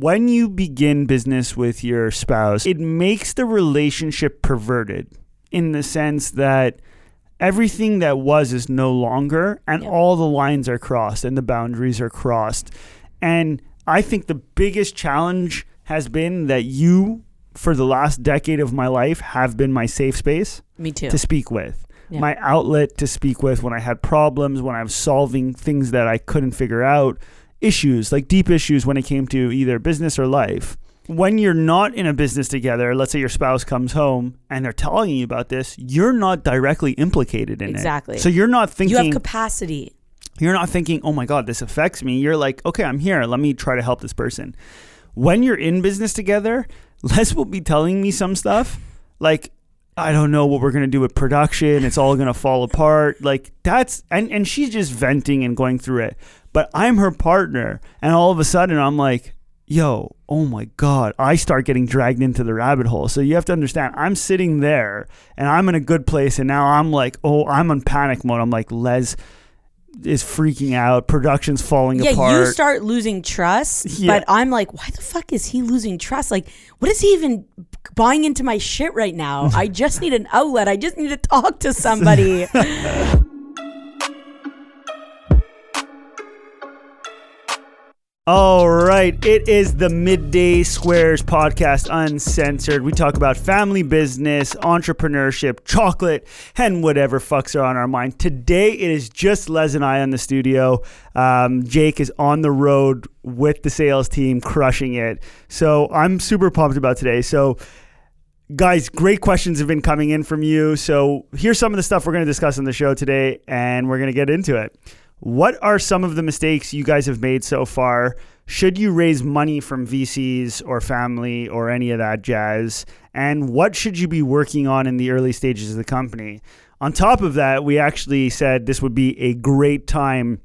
when you begin business with your spouse, it makes the relationship perverted in the sense that everything that was is no longer and Yeah. all the lines are crossed and the boundaries are crossed. And I think the biggest challenge has been that you for the last decade of my life have been my safe space Me too. to speak with. My outlet to speak with when I had problems, when I was solving things that I couldn't figure out, issues, like deep issues when it came to either business or life. When you're not in a business together, let's say your spouse comes home and they're telling you about this, you're not directly implicated in Exactly. it. Exactly. So you're not thinking. you have capacity. you're not thinking, "Oh my god, this affects me." You're like, "Okay, I'm here. Let me try to help this person." When you're in business together, Les will be telling me some stuff like I don't know what we're gonna do with production. It's all gonna fall apart. Like that's and and she's just venting and going through it. But I'm her partner, and all of a sudden I'm like, "Yo, oh my god!" I start getting dragged into the rabbit hole. So you have to understand, I'm sitting there and I'm in a good place, and now I'm like, "Oh, I'm on panic mode." I'm like, "Les." is freaking out. Production's falling Yeah, apart. you start losing trust, Yeah. but I'm like, why the fuck is he losing trust? Like, what is he even buying into my shit right now? I just need an outlet. I just need to talk to somebody. All right, it is the Midday Squares podcast, uncensored. We talk about family business, entrepreneurship, chocolate, and whatever fucks are on our mind. Today, it is just Les and I in the studio. Um, Jake is on the road with the sales team, crushing it. So I'm super pumped about today. So guys, great questions have been coming in from you. So here's some of the stuff we're going to discuss on the show today, and we're going to get into it. What are some of the mistakes you guys have made so far? Should you raise money from VCs or family or any of that jazz? And what should you be working on in the early stages of the company? On top of that, we actually said this would be a great time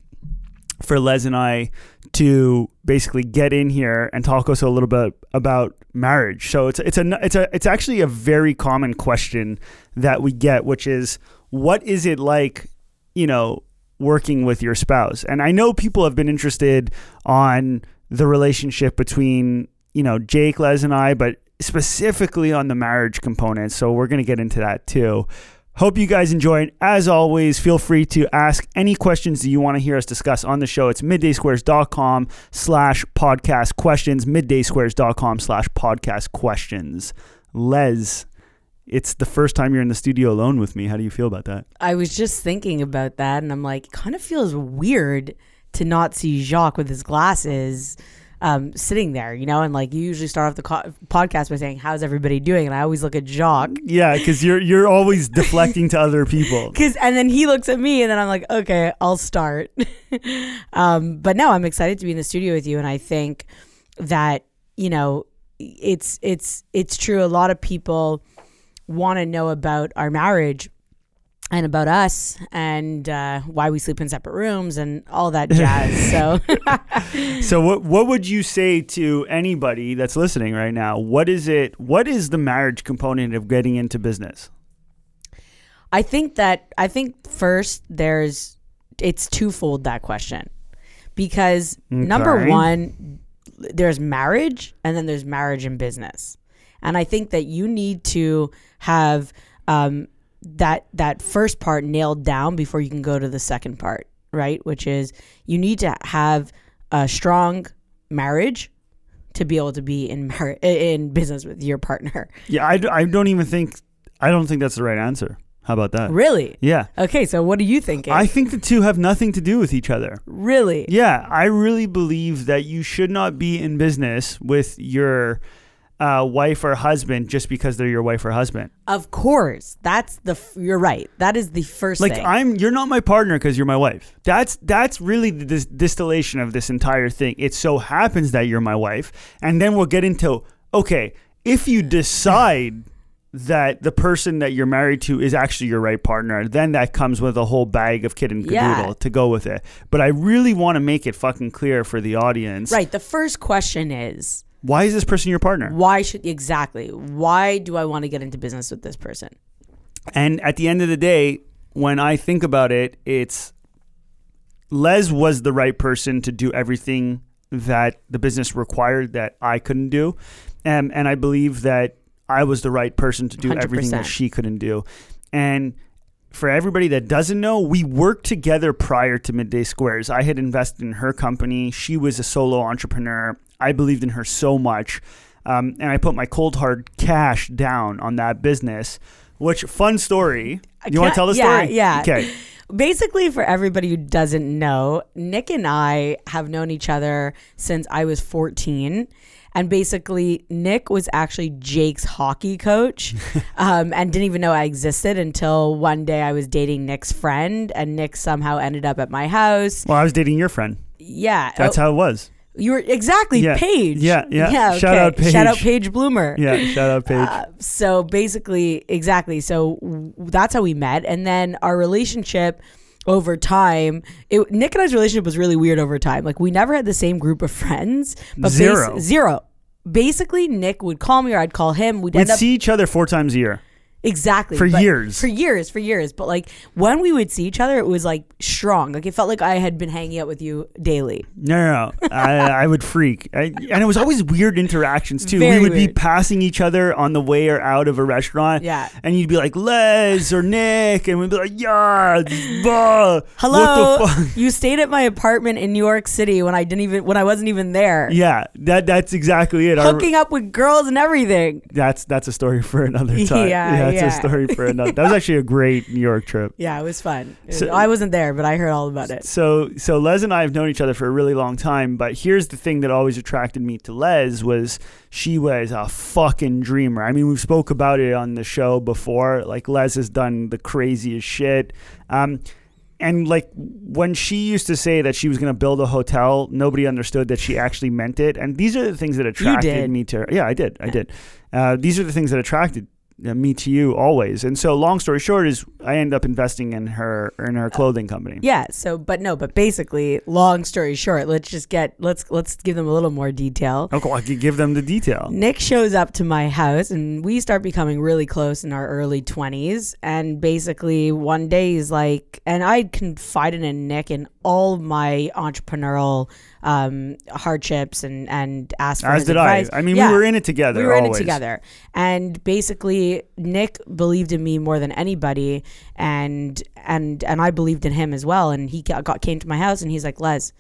for Les and I to basically get in here and talk also a little bit about marriage. So it's it's a it's a it's actually a very common question that we get, which is what is it like, you know, working with your spouse? And I know people have been interested on the relationship between you know Jake, Les, and I, but specifically on the marriage component. So we're gonna get into that too. Hope you guys enjoy it. As always, feel free to ask any questions that you want to hear us discuss on the show. It's middaysquares.com slash podcast questions, middaysquares.com slash podcast questions. Les, it's the first time you're in the studio alone with me. How do you feel about that? I was just thinking about that, and I'm like, it kind of feels weird to not see Jacques with his glasses um, sitting there, you know? And like, you usually start off the co- podcast by saying, How's everybody doing? And I always look at Jacques. Yeah, because you're you're always deflecting to other people. Cause, and then he looks at me, and then I'm like, okay, I'll start. um, but no, I'm excited to be in the studio with you, and I think that you know, it's it's it's true. A lot of people want to know about our marriage and about us and uh, why we sleep in separate rooms and all that jazz. so So what what would you say to anybody that's listening right now? What is it what is the marriage component of getting into business? I think that I think first there's it's twofold that question because number one there's marriage and then there's marriage and business and I think that you need to have um, that that first part nailed down before you can go to the second part right which is you need to have a strong marriage to be able to be in mar- in business with your partner Yeah, I don't even think I don't think that's the right answer. How about that? really Yeah. okay so what are you thinking I think the two have nothing to do with each other. really Yeah, I really believe that you should not be in business with your uh, wife or husband just because they're your wife or husband. Of course, that's the. f- You're right. That is the first Like thing. I'm, you're not my partner because you're my wife. That's that's really the dis- distillation of this entire thing. It so happens that you're my wife, and then we'll get into okay. If you decide that the person that you're married to is actually your right partner, then that comes with a whole bag of kid and caboodle Yeah. to go with it. But I really want to make it fucking clear for the audience. right. The first question is Why is this person your partner? why should exactly why do I want to get into business with this person? And at the end of the day, when I think about it, it's Les was the right person to do everything that the business required that I couldn't do. Um, and I believe that I was the right person to do everything that she couldn't do. And for everybody that doesn't know, we worked together prior to Midday Squares. I had invested in her company. She was a solo entrepreneur. I believed in her so much. Um, and I put my cold hard cash down on that business. Which fun story? You want to tell the yeah, story? yeah. Okay. Basically, for everybody who doesn't know, Nick and I have known each other since I was 14. And basically, Nick was actually Jake's hockey coach um, and didn't even know I existed until one day I was dating Nick's friend, and Nick somehow ended up at my house. Well, I was dating your friend. Yeah. That's oh, how it was. You were exactly Yeah. Paige. Yeah, yeah. Shout okay. out Paige. Shout out Paige Bloomer. Yeah. Shout out Paige. Uh, so basically, exactly. So w- that's how we met, and then our relationship over time. It, Nick and I's relationship was really weird over time. Like we never had the same group of friends. But bas- Zero. zero. Basically, Nick would call me or I'd call him. We'd We'd end up see each other four times a year. Exactly for but- years. for years, for years. But like when we would see each other, it was like strong. Like it felt like I had been hanging out with you daily. No, no, no. I, I would freak. I, and it was always weird interactions too. Very we would be passing each other on the way or out of a restaurant. Yeah. And you'd be like, Les or Nick. And we'd be like, yeah, bah, Hello, What the fuck? you stayed at my apartment in New York City when I didn't even when I wasn't even there. Yeah, that that's exactly it. Our- hooking up with girls and everything. that's that's a story for another time. Yeah, that's yeah. a story for another. That was actually a great New York trip. Yeah, it was fun. It was- So- I wasn't there, but I heard all about it. So so Les and I have known each other for a really long time, but here's the thing that always attracted me to Les was she was a fucking dreamer. I mean, we've spoke about it on the show before. Like Les has done the craziest shit. Um and like when she used to say that she was going to build a hotel, nobody understood that she actually meant it. And these are the things that attracted me to her. Yeah, I did. I did. Uh, these are the things that attracted me to you always. And so, long story short, is I end up investing in her in her uh, clothing company. Yeah. So, but no, but basically, long story short, let's just get let's let's give them a little more detail. Okay, I could give them the detail. Nick shows up to my house and we start becoming really close in our early 20s. And basically, one day he's like, and I confided in Nick in all my entrepreneurial um, hardships and, and asked for As his did advice. I. I mean, Yeah. we were in it together. we were in it together and basically nick believed in me more than anybody and and and i believed in him as well and he got, got came to my house and he's like les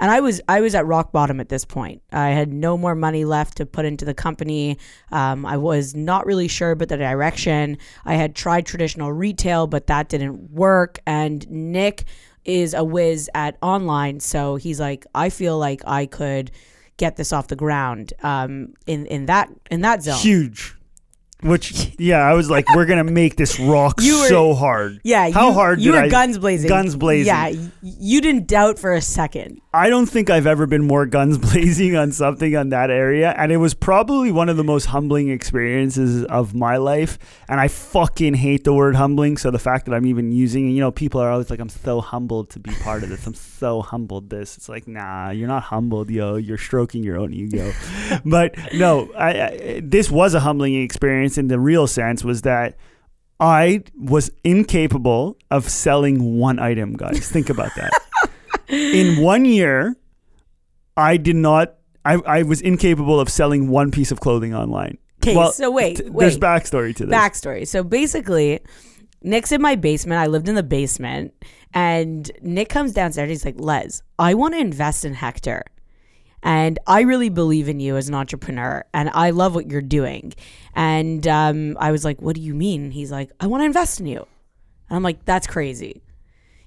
and i was i was at rock bottom at this point i had no more money left to put into the company um, i was not really sure about the direction i had tried traditional retail but that didn't work and nick is a whiz at online so he's like i feel like i could get this off the ground um, in in that in that zone. Huge. Which, yeah, I was like, we're gonna make this rock were- so hard. Yeah, How you, hard You were I- guns blazing. Guns blazing. Yeah, you didn't doubt for a second. I don't think I've ever been more guns blazing on something on that area, and it was probably one of the most humbling experiences of my life. And I fucking hate the word humbling. So the fact that I'm even using, it, you know, people are always like, "I'm so humbled to be part of this. I'm so humbled." This, it's like, nah, you're not humbled, yo. You're stroking your own ego. but no, I, I, this was a humbling experience in the real sense. Was that I was incapable of selling one item, guys. Think about that. In one year, I did not. I, I was incapable of selling one piece of clothing online. Okay, Well, so wait, wait. There's backstory to this. Backstory. So basically, Nick's in my basement. I lived in the basement, and Nick comes downstairs. and He's like, "Les, I want to invest in Hector." And I really believe in you as an entrepreneur, and I love what you're doing. And um, I was like, "What do you mean?" He's like, "I want to invest in you." And I'm like, "That's crazy,"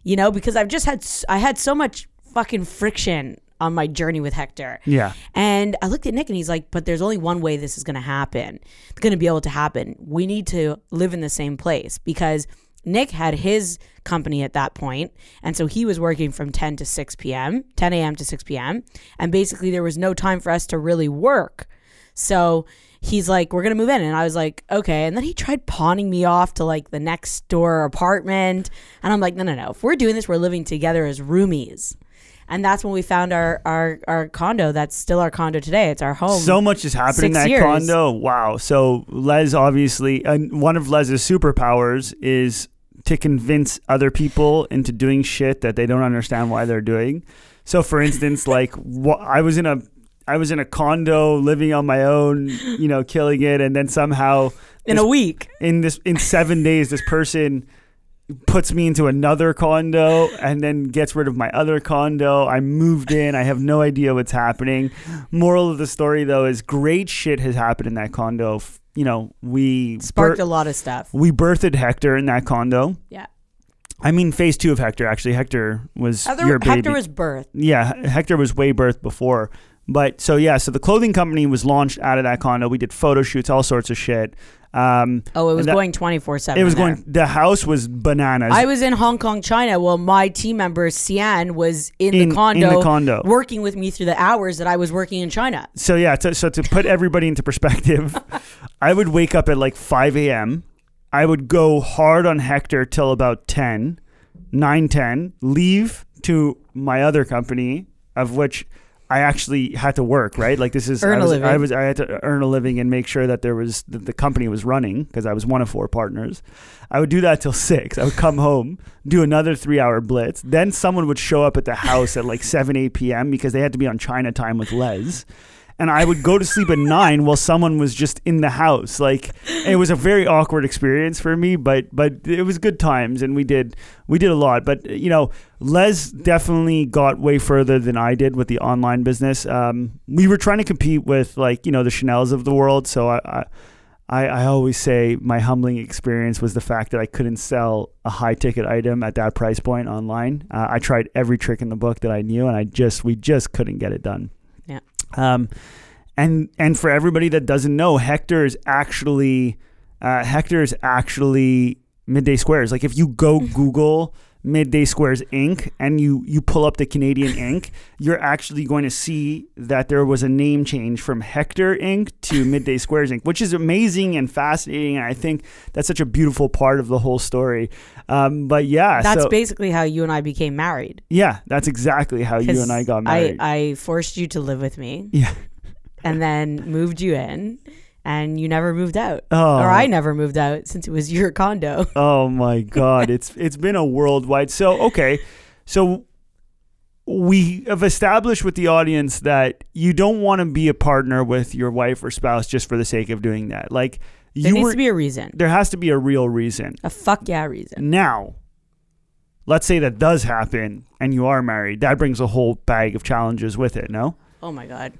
you know, because I've just had I had so much fucking friction on my journey with Hector. Yeah. And I looked at Nick and he's like, but there's only one way this is going to happen. It's going to be able to happen. We need to live in the same place because Nick had his company at that point, And so he was working from 10 to 6 p.m., 10 a.m. to 6 p.m. And basically, there was no time for us to really work. So he's like, we're going to move in. And I was like, okay. And then he tried pawning me off to like the next door apartment. And I'm like, no, no, no. If we're doing this, we're living together as roomies. And that's when we found our, our, our condo. That's still our condo today. It's our home. So much has happened in Six that years. condo. Wow. So Les obviously, and one of Les's superpowers is to convince other people into doing shit that they don't understand why they're doing. So, for instance, like wh- I was in a I was in a condo living on my own, you know, killing it, and then somehow in this- a week. in this in seven days, this person puts me into another condo and then gets rid of my other condo. I moved in. I have no idea what's happening. Moral of the story, though, is great shit has happened in that condo. You know, we Sparked bir- a lot of stuff. we birthed Hector in that condo. Yeah. I mean, phase two of Hector. Actually, Hector was Other, your baby. Hector was birth. yeah, Hector was way birthed before. But so yeah, so the clothing company was launched out of that condo. We did photo shoots, all sorts of shit. Um, Oh, it was that- going twenty four seven. it was going. The house was bananas. I was in Hong Kong, China. Well, my team member Sian was in, In- the condo, in the condo. working with me through the hours that I was working in China. so yeah, to, so to put everybody into perspective, I would wake up at like 5 a.m. I would go hard on Hector till about 10, 9, 10, leave to my other company, of which I actually had to work, right? Like this is Earn I a was, living. I was I had to earn a living and make sure that there was that the company was running because I was one of four partners. I would do that till six. I would come home, do another three hour blitz. Then someone would show up at the house at like seven, eight p.m. because they had to be on China time with Les. And I would go to sleep at nine while someone was just in the house. Like it was a very awkward experience for me, but but it was good times, and we did we did a lot. But you know, Les definitely got way further than I did with the online business. Um, we were trying to compete with like you know the Chanel's of the world, so I. I I, I always say my humbling experience was the fact that I couldn't sell a high ticket item at that price point online. Uh, I tried every trick in the book that I knew, and I just we just couldn't get it done. Um, and and for everybody that doesn't know, Hector is actually uh, Hector is actually Midday Squares. Like if you go Google Midday Squares Inc. and you you pull up the Canadian Inc., you're actually going to see that there was a name change from Hector Inc. to Midday Squares Inc., which is amazing and fascinating. And I think that's such a beautiful part of the whole story. Um, but yeah, That's so, basically how you and I became married. yeah, that's exactly how you and I got married. I, I forced you to live with me yeah. and then moved you in, and you never moved out. Oh. Or I never moved out since it was your condo. Oh my god, it's it's been a worldwide. So okay, so we have established with the audience that you don't want to be a partner with your wife or spouse just for the sake of doing that. Like There you needs were, to be a reason. there has to be a real reason. A fuck yeah reason. Now, let's say that does happen and you are married. That brings a whole bag of challenges with it. No, Oh my god.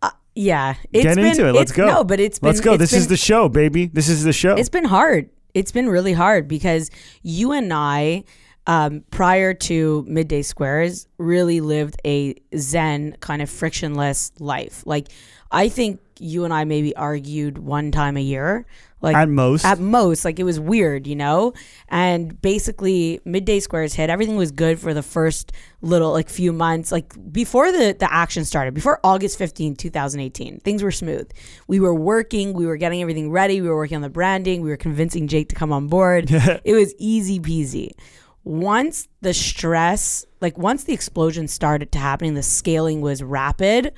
Uh, yeah, it's get been, into it. Let's go. No, but it's been, let's go. This is the show, baby. This is the show. It's been hard. It's been really hard because you and I, um, prior to Midday Squares, really lived a zen kind of frictionless life. Like, I think you and I maybe argued one time a year. Like At most. at most, like it was weird, you know. And basically, midday squares hit. Everything was good for the first little like few months, like before the the action started, before August 15, 2018. Things were smooth. We were working, we were getting everything ready, we were working on the branding, we were convincing Jake to come on board. it was easy peasy. Once the stress, like once the explosion started to happening, the scaling was rapid.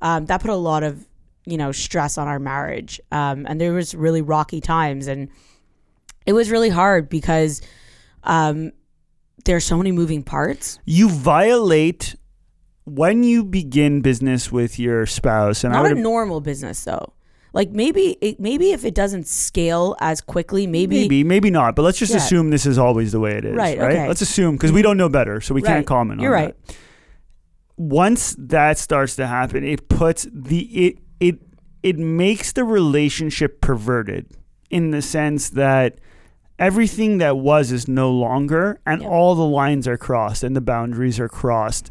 Um, that put a lot of you know stress on our marriage um, and there was really rocky times and it was really hard because um, there's so many moving parts you violate when you begin business with your spouse, and I not would a normal business though like maybe it, maybe if it doesn't scale as quickly maybe, Maybe, maybe not. But let's just Yeah. assume this is always the way it is. Right, Right. okay. Let's assume because we don't know better, so we Right. can't comment on it. you're on right that. Once that starts to happen, it puts the it it makes the relationship perverted in the sense that everything that was is no longer, and Yep. all the lines are crossed and the boundaries are crossed.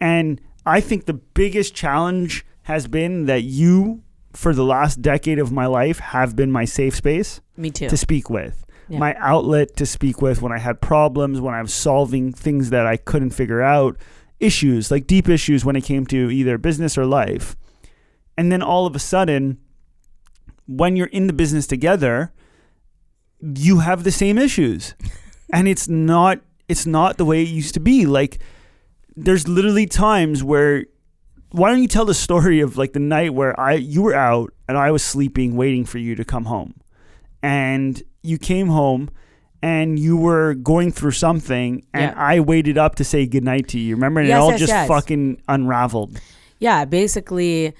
And I think the biggest challenge has been that you, for the last decade of my life, have been my safe space me too to speak with. Yeah. My outlet to speak with when I had problems, when I was solving things that I couldn't figure out, issues, like deep issues when it came to either business or life. And then all of a sudden, when you're in the business together, you have the same issues. and it's not it's not the way it used to be. Like there's literally times where why don't you tell the story of like the night where I you were out and I was sleeping waiting for you to come home. And you came home and you were going through something, and Yeah. I waited up to say goodnight to you. Remember, and Yes, it all yes, just yes. fucking unraveled. yeah, basically,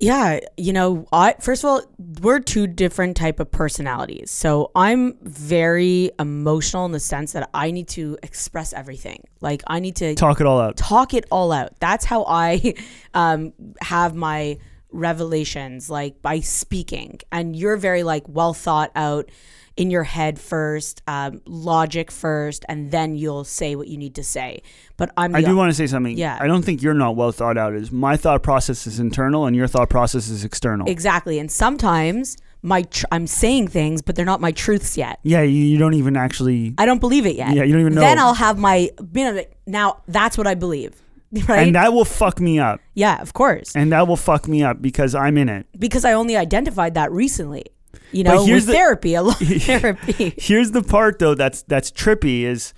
yeah, you know, I first of all, we're two different type of personalities. So I'm very emotional in the sense that I need to express everything. Like I need to Talk it all out. talk it all out. That's how I um, have my revelations, like by speaking. And you're very like well thought out in your head first, um, logic first, and then you'll say what you need to say. But I'm I do want to say something. Yeah. I don't think you're not well thought out. Is my thought process is internal, and your thought process is external. exactly. And sometimes my tr- I'm saying things, but they're not my truths yet. yeah, you, you don't even actually. I don't believe it yet. Yeah, you don't even know. Then I'll have my you know, now. That's what I believe, right? And that will fuck me up. yeah, of course. And that will fuck me up because I'm in it. because I only identified that recently. You know, here's with the- therapy, a lot of therapy. Here's the part though that's that's trippy is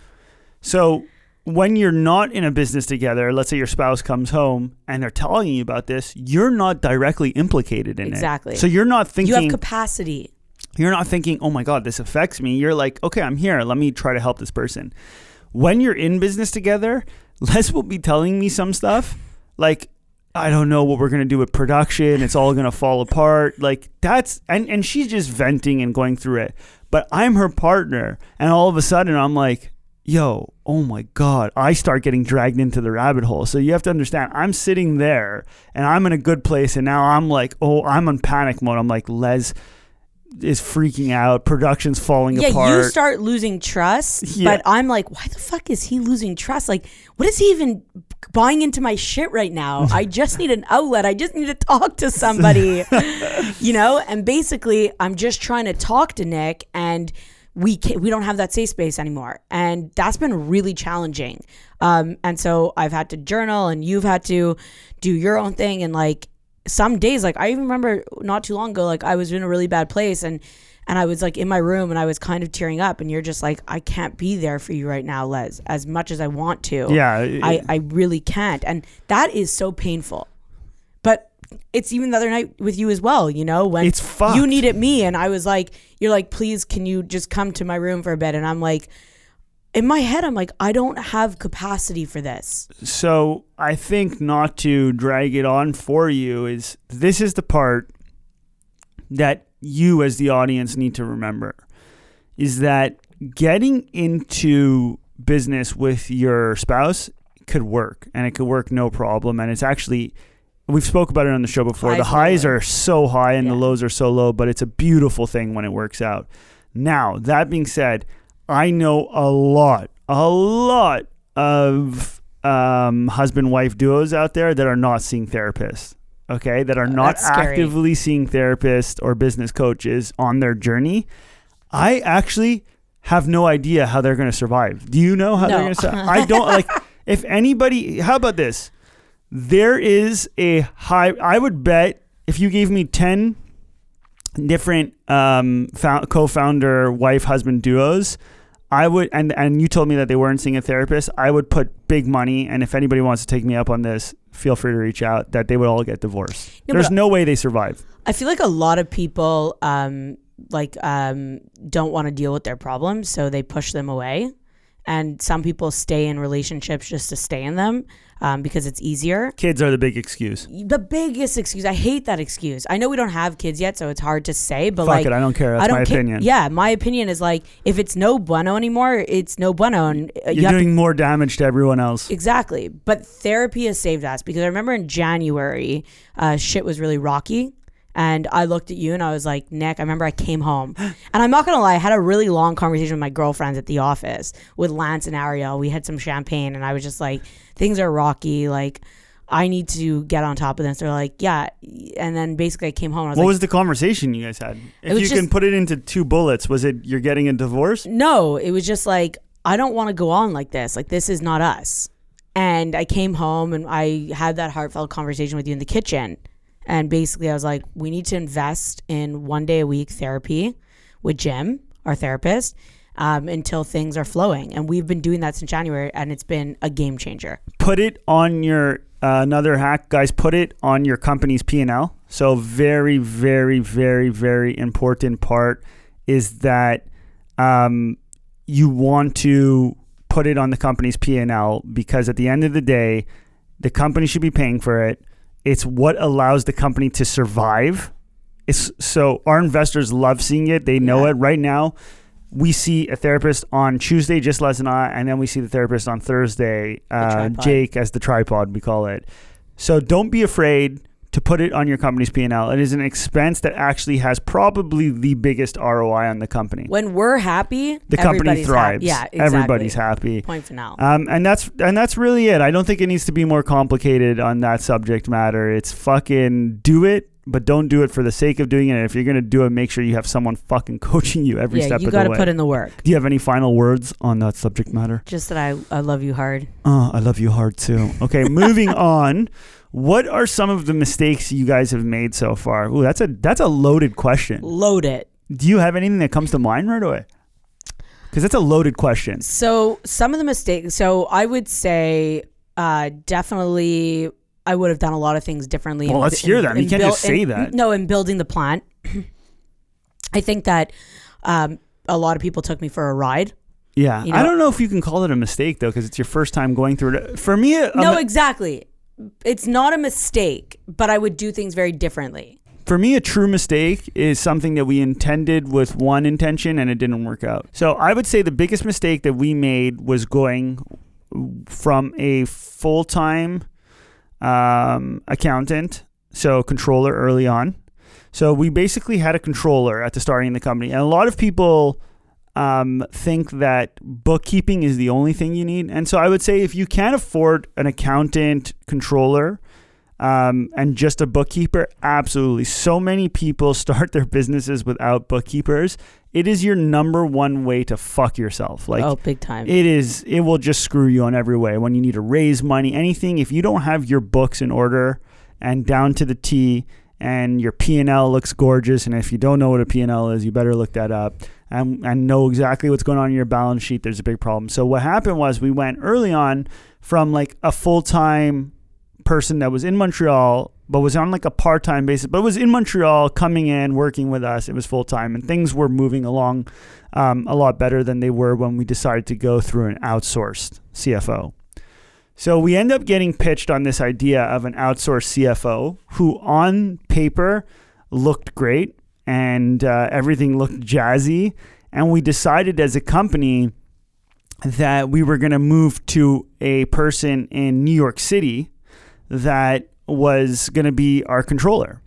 so when you're not in a business together, let's say your spouse comes home and they're telling you about this, you're not directly implicated in Exactly. it. So you're not thinking You have capacity. you're not thinking, "Oh my god, this affects me." You're like, "Okay, I'm here. Let me try to help this person." When you're in business together, Les will be telling me some stuff like I don't know what we're gonna do with production. It's all gonna fall apart. Like that's and and she's just venting and going through it. But I'm her partner, and all of a sudden I'm like, "Yo, oh my god!" I start getting dragged into the rabbit hole. So you have to understand, I'm sitting there and I'm in a good place, and now I'm like, "Oh, I'm on panic mode." I'm like, "Les." is freaking out. Production's falling Yeah, apart. you start losing trust, Yeah. but I'm like, why the fuck is he losing trust? Like, what is he even buying into my shit right now? I just need an outlet. I just need to talk to somebody, you know. And basically, I'm just trying to talk to Nick, and we can, we don't have that safe space anymore, and that's been really challenging. Um, and so I've had to journal, and you've had to do your own thing, and like some days like i even remember not too long ago like i was in a really bad place and and i was like in my room and i was kind of tearing up and you're just like i can't be there for you right now les as much as i want to. Yeah, i i really can't. And that is so painful. But it's even the other night with you as well you know when It's fucked. you needed me and i was like you're like please can you just come to my room for a bit? And i'm like in my head i'm like i don't have capacity for this. So I think not to drag it on for you is this is the part that you as the audience need to remember is that getting into business with your spouse could work and it could work no problem. And it's actually we've spoke about it on the show before. I the highs are so high and the lows are so low but it's a beautiful thing when it works out. Now that being said i know a lot a lot of um, husband wife duos out there that are not seeing therapists okay that are not actively seeing therapists or business coaches on their journey i actually have no idea how they're going to survive. Do you know how they're going to survive i don't like if anybody how about this? There is a high i would bet if you gave me 10 different um, co-founder wife husband duos i would and and you told me that they weren't seeing a therapist. I would put big money and if anybody wants to take me up on this feel free to reach out that they would all get divorced. No, there's no way they survive. I feel like a lot of people um, like um, don't want to deal with their problems, so they push them away. And some people stay in relationships just to stay in them um, because it's easier. kids are the big excuse The biggest excuse, I hate that excuse. I know we don't have kids yet, so it's hard to say, but fuck like it i don't care that's I don't my ca- opinion Yeah, my opinion is like if it's no bueno anymore, it's no bueno, and uh, you you're to doing more damage to everyone else Exactly. But therapy has saved us because I remember in January, uh, shit was really rocky. And I looked at you and I was like, Nick, I remember I came home. And I'm not going to lie, I had a really long conversation with my girlfriends at the office with Lance and Ariel. We had some champagne and I was just like, things are rocky. Like, I need to get on top of this. They're like, yeah. And then basically I came home and I was what like, was the conversation you guys had if you can put it into two bullets was it you're getting a divorce no, it was just like, I don't want to go on like this. Like, this is not us. And I came home and I had that heartfelt conversation with you in the kitchen. And basically, I was like, we need to invest in one day a week therapy with Jim, our therapist, um, until things are flowing. And we've been doing that since January, and it's been a game changer. put it on your uh, another hack guys put it on your company's p&l so very very very very important part is that um, you want to put it on the company's P&L because at the end of the day, the company should be paying for it. It's what allows the company to survive. It's so our investors love seeing it. They know Yeah. it right now. We see a therapist on Tuesday, just Les and I, and then we see the therapist on Thursday, uh, tripod. Jake as the tripod, we call it. So don't be afraid to put it on your company's P&L. It is an expense that actually has probably the biggest ROI on the company. When we're happy, The company thrives. Happy. Yeah, exactly. Everybody's happy. Point final. Um, and that's and that's really it. I don't think it needs to be more complicated on that subject matter. It's fucking do it, but don't do it for the sake of doing it. And if you're gonna do it, make sure you have someone fucking coaching you every yeah, step you of the way. You got to put in the work. do you have any final words on that subject matter? Just that I, I love you hard. Oh, I love you hard too. Okay, moving on. What are some of the mistakes you guys have made so far? Ooh, that's a that's a loaded question. Load it. Do you have anything that comes to mind right away? Because that's a loaded question. So some of the mistakes. So I would say uh, definitely I would have done a lot of things differently. Well, in- let's hear in- them. You can't buil- just say in- that. No, in building the plant, I think that um, a lot of people took me for a ride. Yeah, You I don't know if you can call it a mistake though, because it's your first time going through it. For me, a, no, mi- exactly. It's not a mistake, but I would do things very differently. for me, a true mistake is something that we intended with one intention and it didn't work out. So I would say the biggest mistake that we made was going from a full time um, accountant, so controller early on. So we basically had a controller at the starting of the company, and a lot of people um, think that bookkeeping is the only thing you need. And so I would say if you can't afford an accountant, controller, um, and just a bookkeeper, absolutely. So many people start their businesses without bookkeepers. It is your number one way to fuck yourself. Like oh, big time. it is it will just screw you on every way when you need to raise money anything if you don't have your books in order and down to the T and your P&L looks gorgeous and if you don't know what a P&L is you better look that up and, and know exactly what's going on in your balance sheet there's a big problem so what happened was we went early on from like a full-time person that was in Montreal but was on like a part-time basis but was in Montreal coming in working with us it was full-time and things were moving along um, a lot better than they were when we decided to go through an outsourced CFO. So we end up getting pitched on this idea of an outsourced CFO who, on paper, looked great and uh, everything looked jazzy. And we decided as a company that we were going to move to a person in New York City that was going to be our controller.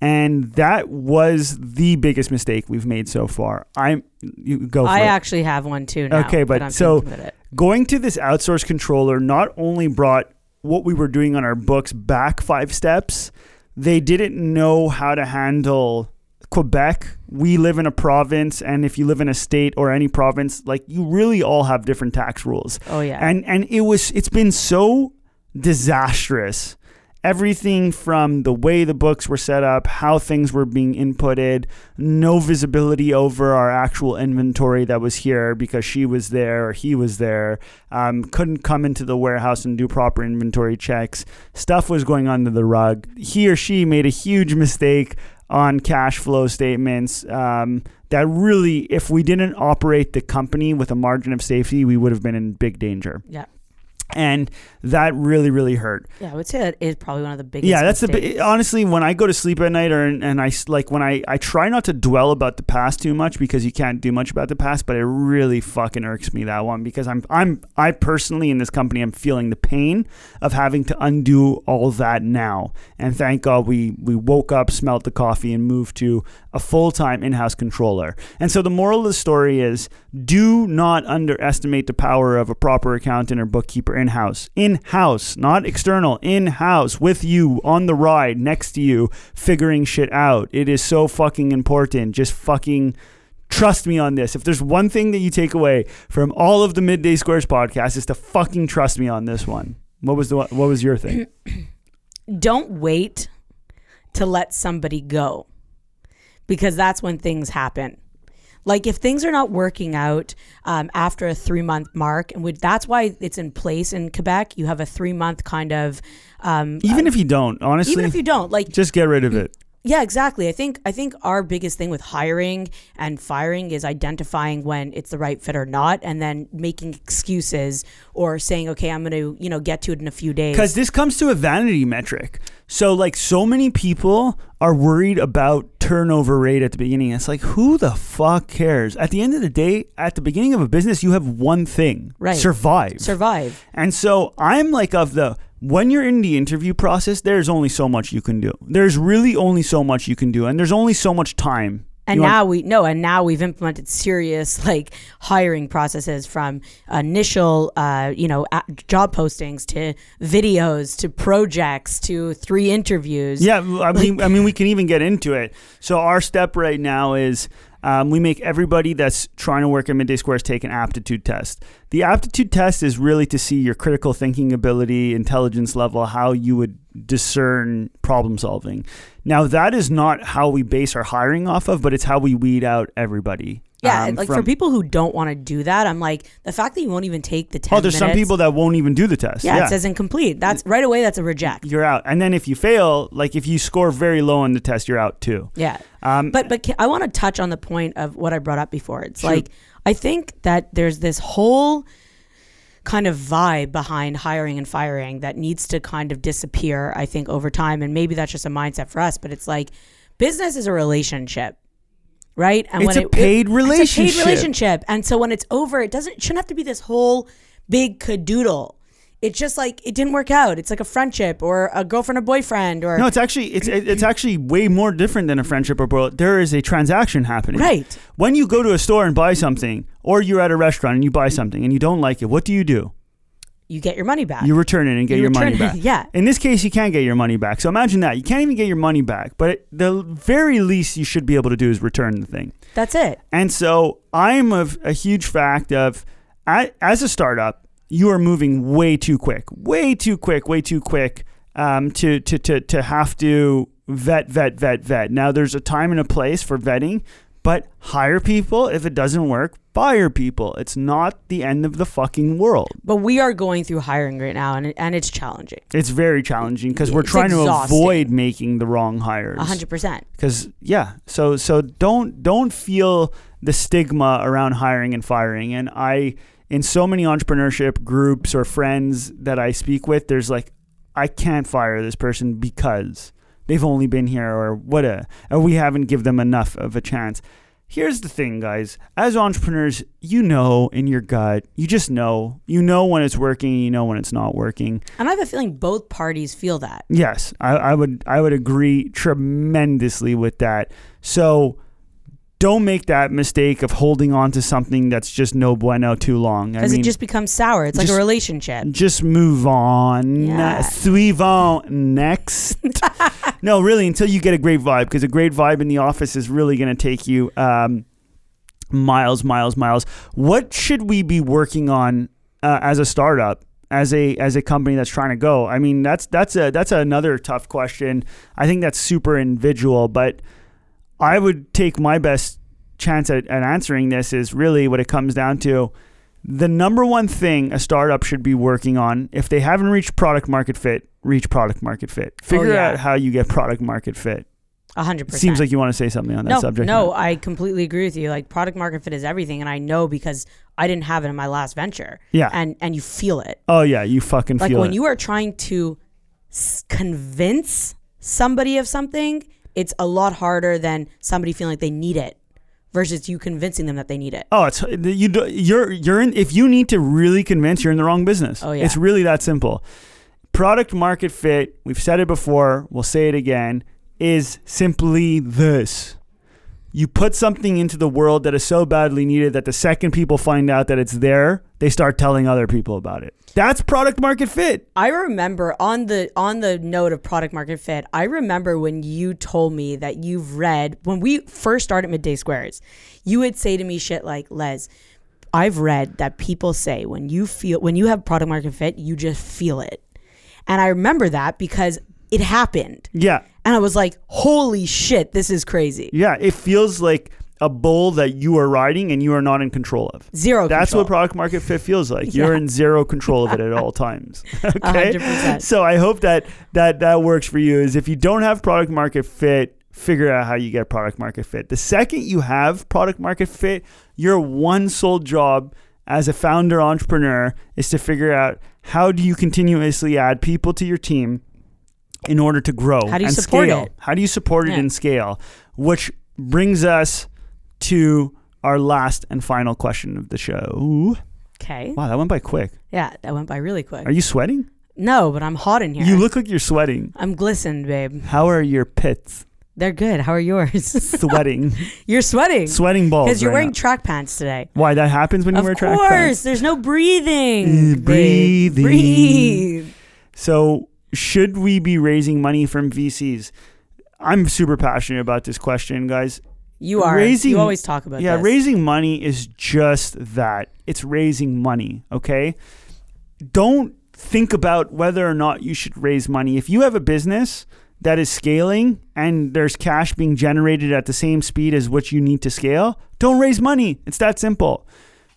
And that was the biggest mistake we've made so far. I'm you go for I it. actually have one too. Now, Okay, but I'm so- thinking about it. going to this outsourced controller not only brought what we were doing on our books back five steps, they didn't know how to handle Quebec. We live in a province, and if you live in a state or any province, like you really all have different tax rules. Oh yeah. And and it was it's been so disastrous. Everything from the way the books were set up, how things were being inputted, no visibility over our actual inventory that was here because she was there or he was there. Um, couldn't come into the warehouse and do proper inventory checks. Stuff was going under the rug. He or she made a huge mistake on cash flow statements um, that really, if we didn't operate the company with a margin of safety, we would have been in big danger. yeah. And that really, really hurt. Yeah, I would say that is probably one of the biggest. Yeah, that's the mistakes. bi- honestly when I go to sleep at night or and I like when I I try not to dwell about the past too much because you can't do much about the past, but it really fucking irks me that one because I'm I'm I personally in this company I'm feeling the pain of having to undo all that now. And thank God we we woke up, smelled the coffee, and moved to a full time in house controller. And so the moral of the story is do not underestimate the power of a proper accountant or bookkeeper in house. In house, not external, in house with you on the ride next to you, figuring shit out. It is so fucking important. Just fucking. Trust me on this. If there's one thing that you take away from all of the Midday Squares podcast, is to fucking trust me on this one. What was the what was your thing? don't wait to let somebody go because that's when things happen. Like if things are not working out um, after a three month mark, and would, that's why it's in place in Quebec. You have a three month kind of, um, Even if you don't, honestly, even if you don't like, just get rid of it. Yeah, exactly. I think I think our biggest thing with hiring and firing is identifying when it's the right fit or not, and then making excuses or saying, "Okay, I'm going to you know get to it in a few days." Because this comes to a vanity metric. So, like, so many people are worried about turnover rate at the beginning. It's like, who the fuck cares? At the end of the day, at the beginning of a business, you have one thing Right. survive. survive. And so I'm like of the when you're in the interview process, there's only so much you can do. There's really only so much you can do, and there's only so much time. And You want- now we no, and now we've implemented serious like hiring processes from initial, uh, you know, a- job postings to videos to projects to three interviews. Yeah, I mean, I mean, we can even get into it. So our step right now is um, we make everybody that's trying to work at Midday Squares take an aptitude test. The aptitude test is really to see your critical thinking ability, intelligence level, how you would discern problem solving. Now that is not how we base our hiring off of, but it's how we weed out everybody. Yeah, um, like for people who don't want to do that, I'm like the fact that you won't even take the ten. Oh, there's some people that won't even do the test. Yeah, it says incomplete. That's right away. That's a reject. you're out. And then if you fail, like if you score very low on the test, you're out too. Yeah. Um, But but I want to touch on the point of what I brought up before. It's like I think that there's this whole kind of vibe behind hiring and firing that needs to kind of disappear. I think over time, and maybe that's just a mindset for us. But it's like business is a relationship. Right, and It's a paid relationship. It's a paid relationship. relationship, and so when it's over, it doesn't it shouldn't have to be this whole big cadoodle. It's just like it didn't work out. It's like a friendship or a girlfriend or boyfriend or No, it's actually it's it's actually way more different than a friendship or bro. There is a transaction happening. right. When you go to a store and buy something, or you're at a restaurant and you buy something and you don't like it, what do you do? You get your money back. You return it and get You your money back. yeah. In this case, you can't get your money back. So imagine that you can't even get your money back. But the very least you should be able to do is return the thing. That's it. And so I'm of a huge fact of as a startup, you are moving way too quick, way too quick, way too quick um, to, to, to, to have to vet, vet, vet, vet. Now, there's a time and a place for vetting, but hire people. If it doesn't work, fire people. It's not the end of the fucking world. But we are going through hiring right now, and and it's challenging. It's very challenging because we're It's trying to avoid making the wrong hires. A hundred percent. because yeah so so don't don't feel the stigma around hiring and firing and i in so many entrepreneurship groups or friends that i speak with there's like i can't fire this person because they've only been here or what a or we haven't give them enough of a chance here's the thing guys as entrepreneurs you know in your gut you just know you know when it's working you know when it's not working And I have a feeling both parties feel that. Yes, I, I would I would agree tremendously with that. So don't make that mistake of holding on to something that's just no bueno too long. Because it just becomes sour. It's like a relationship. just move on. Yeah. Suivant next. no, really, until you get a great vibe, because a great vibe in the office is really going to take you um, miles, miles, miles. What should we be working on uh, as a startup? As a as a company that's trying to go, I mean that's that's a that's another tough question. I think that's super individual, but I would take my best chance at, at answering this is really what it comes down to. The number one thing a startup should be working on, if they haven't reached product market fit, reach product market fit. Oh, Figure yeah. out how you get product market fit. A hundred percent. Seems like you want to say something on that no, subject. no, I completely agree with you. Like product market fit is everything, and I know because I didn't have it in my last venture. Yeah. and and you feel it. Oh yeah, you fucking Like feel it. Like when you are trying to s- convince somebody of something, it's a lot harder than somebody feeling like they need it versus you convincing them that they need it. Oh, it's you. You're you're in. If you need to really convince, you're in the wrong business. Oh, yeah. it's really that simple. Product market fit. We've said it before. We'll say it again. Is simply this: you put something into the world that is so badly needed that the second people find out that it's there, they start telling other people about it. That's product market fit. I remember on the on the note of product market fit, I remember when you told me that you've read when we first started Midday Squares, you would say to me shit like, Les, I've read that people say when you feel when you have product market fit, you just feel it. And I remember that because it happened. Yeah, And I was like, holy shit, this is crazy. yeah. It feels like a bull that you are riding and you are not in control of. Zero That's control. what product market fit feels like. You're in zero control of it at all times. Okay. 100%. So I hope that that that works for you. Is if you don't have product market fit, figure out how you get product market fit. The second you have product market fit, your one sole job as a founder entrepreneur is to figure out how do you continuously add people to your team in order to grow How do you and support scale. it? How do you support it Yeah. and scale? Which brings us to our last and final question of the show. Okay. Wow, that went by quick. Yeah, that went by really quick. Are you sweating? no, but I'm hot in here. You look like you're sweating. I'm glistened, babe. How are your pits? They're good. How are yours? Sweating. You're sweating. Sweating balls. Because you're right wearing now. track pants today. Why that happens when you Of wear track pants. Of course, pants? there's no breathing. Mm, babe. breathing. Breathe. So, should we be raising money from VCs? I'm super passionate about this question, guys. You are. Raising- you always talk about yeah, this. raising money is just that. It's raising money, okay? Don't think about whether or not you should raise money. If you have a business that is scaling and there's cash being generated at the same speed as what you need to scale, don't raise money. It's that simple.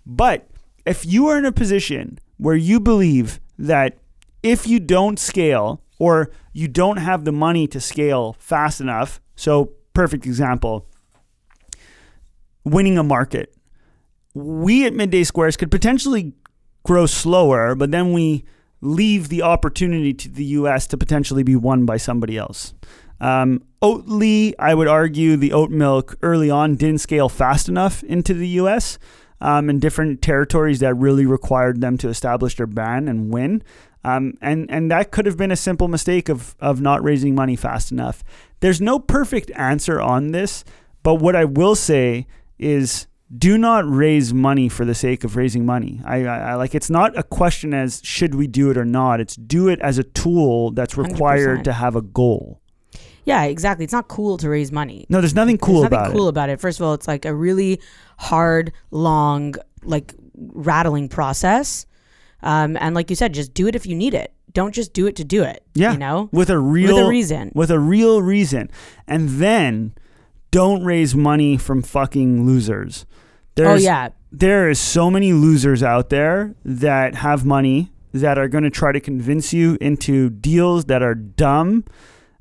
But if you are in a position where you believe that if you don't scale or you don't have the money to scale fast enough, so perfect example, winning a market. We at Midday Squares could potentially grow slower, but then we leave the opportunity to the US to potentially be won by somebody else. Um, Oatly, I would argue the oat milk early on didn't scale fast enough into the US um, in different territories that really required them to establish their brand and win. Um, and, and that could have been a simple mistake of, of not raising money fast enough. There's no perfect answer on this, but what I will say is do not raise money for the sake of raising money. I, I, I like it's not a question as should we do it or not. It's do it as a tool that's required 100%. to have a goal. Yeah, exactly. It's not cool to raise money. No, there's nothing cool about it. There's nothing about cool it. about it. First of all, it's like a really hard, long, like rattling process. Um, and like you said, just do it if you need it. Don't just do it to do it. Yeah, You know? with a real With a reason. with a real reason, and then don't raise money from fucking losers. Oh yeah. there is so many losers out there that have money that are going to try to convince you into deals that are dumb,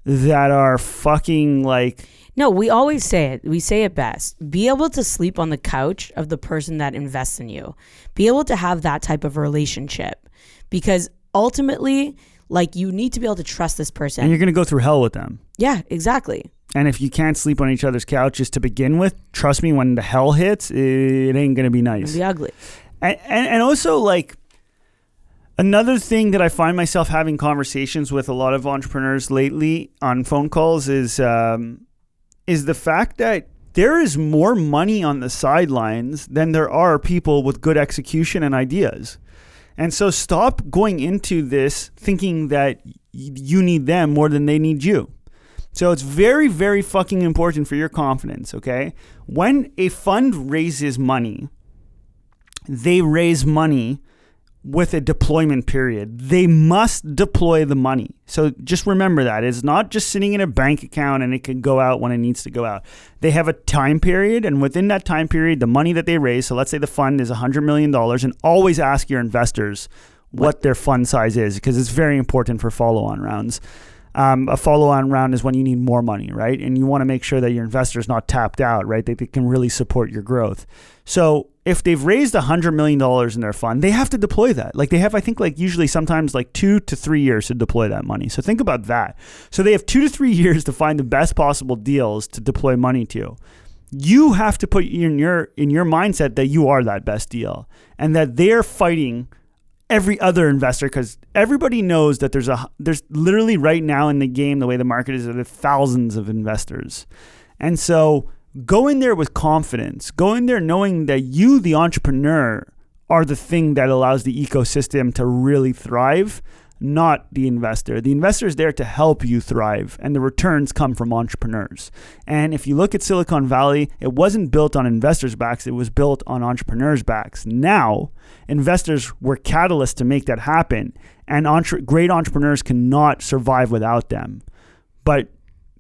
that are fucking like No, we always say it. We say it best. Be able to sleep on the couch of the person that invests in you. Be able to have that type of relationship. Because ultimately, like you need to be able to trust this person. and you're going to go through hell with them. Yeah, exactly. And if you can't sleep on each other's couches to begin with, trust me, when the hell hits, it ain't going to be nice. It'd be ugly. and, and, and also like another thing that I find myself having conversations with a lot of entrepreneurs lately on phone calls is um, is the fact that there is more money on the sidelines than there are people with good execution and ideas. And so stop going into this thinking that you need them more than they need you. So it's very, very fucking important for your confidence, okay? When a fund raises money, they raise money with a deployment period. They must deploy the money. So just remember that. It's not just sitting in a bank account and it can go out when it needs to go out. They have a time period, and within that time period, the money that they raise, so let's say the fund is $100 million, and always ask your investors what their fund size is because it's very important for follow on rounds. Um, a follow-on round is when you need more money, right? And you want to make sure that your investor is not tapped out, right? That they can really support your growth. So if they've raised hundred million dollars in their fund, they have to deploy that. Like they have, I think, like usually sometimes like two to three years to deploy that money. So think about that. So they have two to three years to find the best possible deals to deploy money to. You have to put in your in your mindset that you are that best deal and that they're fighting every other investor because everybody knows that there's a there's literally right now in the game the way the market is there are thousands of investors and so go in there with confidence go in there knowing that you the entrepreneur are the thing that allows the ecosystem to really thrive not the investor. The investor is there to help you thrive, and the returns come from entrepreneurs. And if you look at Silicon Valley, it wasn't built on investors' backs, it was built on entrepreneurs' backs. Now, investors were catalysts to make that happen, and entre- great entrepreneurs cannot survive without them. But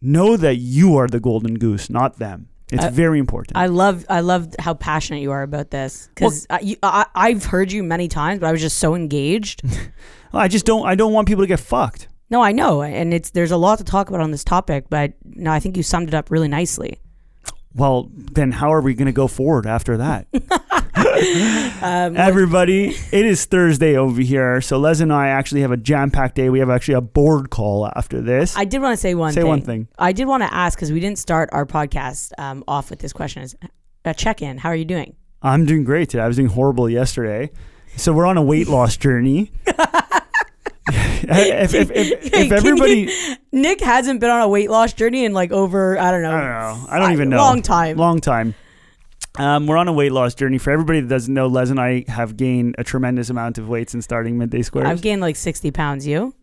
know that you are the golden goose, not them. It's I- very important. I love I love how passionate you are about this because I, I I've heard you many times, but I was just so engaged. I just don't I don't want people to get fucked. No, I know, and it's there's a lot to talk about on this topic, but no, I think you summed it up really nicely. Well, then how are we going to go forward after that? Um, Everybody, it is Thursday over here. So Les and I actually have a jam packed day. We have actually a board call after this. I did want to say one Say thing. one thing. I did want to ask because we didn't start our podcast um, off with this question. Is a check in. How are you doing? I'm doing great today. I was doing horrible yesterday. So we're on a weight loss journey. if, if, if, if everybody, you- Nick hasn't been on a weight loss journey in like over I don't know. I don't know. I don't even know. Long time. Long time. Um, we're on a weight loss journey. For everybody that doesn't know, Les and I have gained a tremendous amount of weight since starting Midday Squares. I've gained like sixty pounds. You?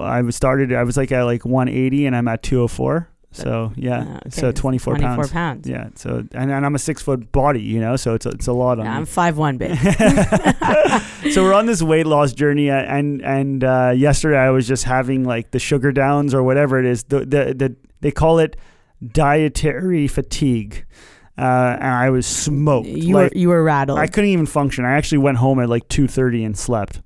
I started. I was like at like 180, and I'm at 204. So yeah, okay, so 24, 24 pounds. pounds. Yeah. So and, and I'm a six foot body, you know. So it's a, it's a lot on Yeah. I'm five one, babe. so we're on this weight loss journey, and and uh, yesterday I was just having like the sugar downs or whatever it is. The the, the they call it dietary fatigue, uh, and I was smoked. You like were you were rattled. I couldn't even function. I actually went home at like two thirty and slept,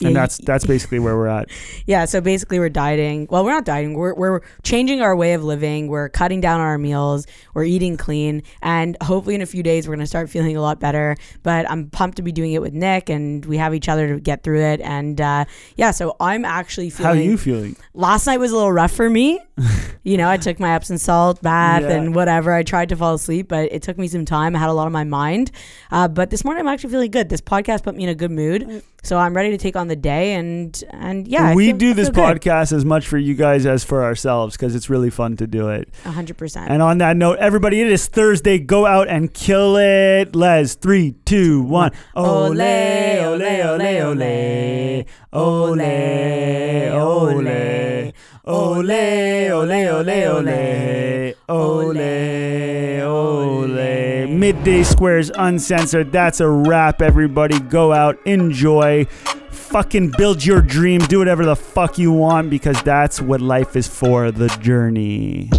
and Yeah, that's that's basically where we're at. Yeah, so basically we're dieting. Well, we're not dieting. We're we're changing our way of living. We're cutting down our meals. We're eating clean, and hopefully in a few days we're gonna start feeling a lot better. But I'm pumped to be doing it with Nick, and we have each other to get through it. And uh, yeah, so I'm actually feeling. How are you feeling? last night was a little rough for me. you know, I took my Epsom salt bath Yeah. and whatever. I tried to fall asleep, but it took me some time. I had a lot on my mind. Uh, but this morning I'm actually feeling good. This podcast put me in a good mood, so I'm ready to take on the day. And and yeah, we feel- do this podcast as much for you guys as for ourselves because it's really fun to do it. Hundred percent. And on that note, everybody, it is Thursday. Go out and kill it. Les, three, two, one. Ole, ole, ole, ole. Ole, ole. Ole, ole, ole, ole. Ole, ole. Midday Squares Uncensored. That's a wrap, everybody. Go out, enjoy. Fucking build your dreams. Do whatever the fuck you want because that's what life is for the journey.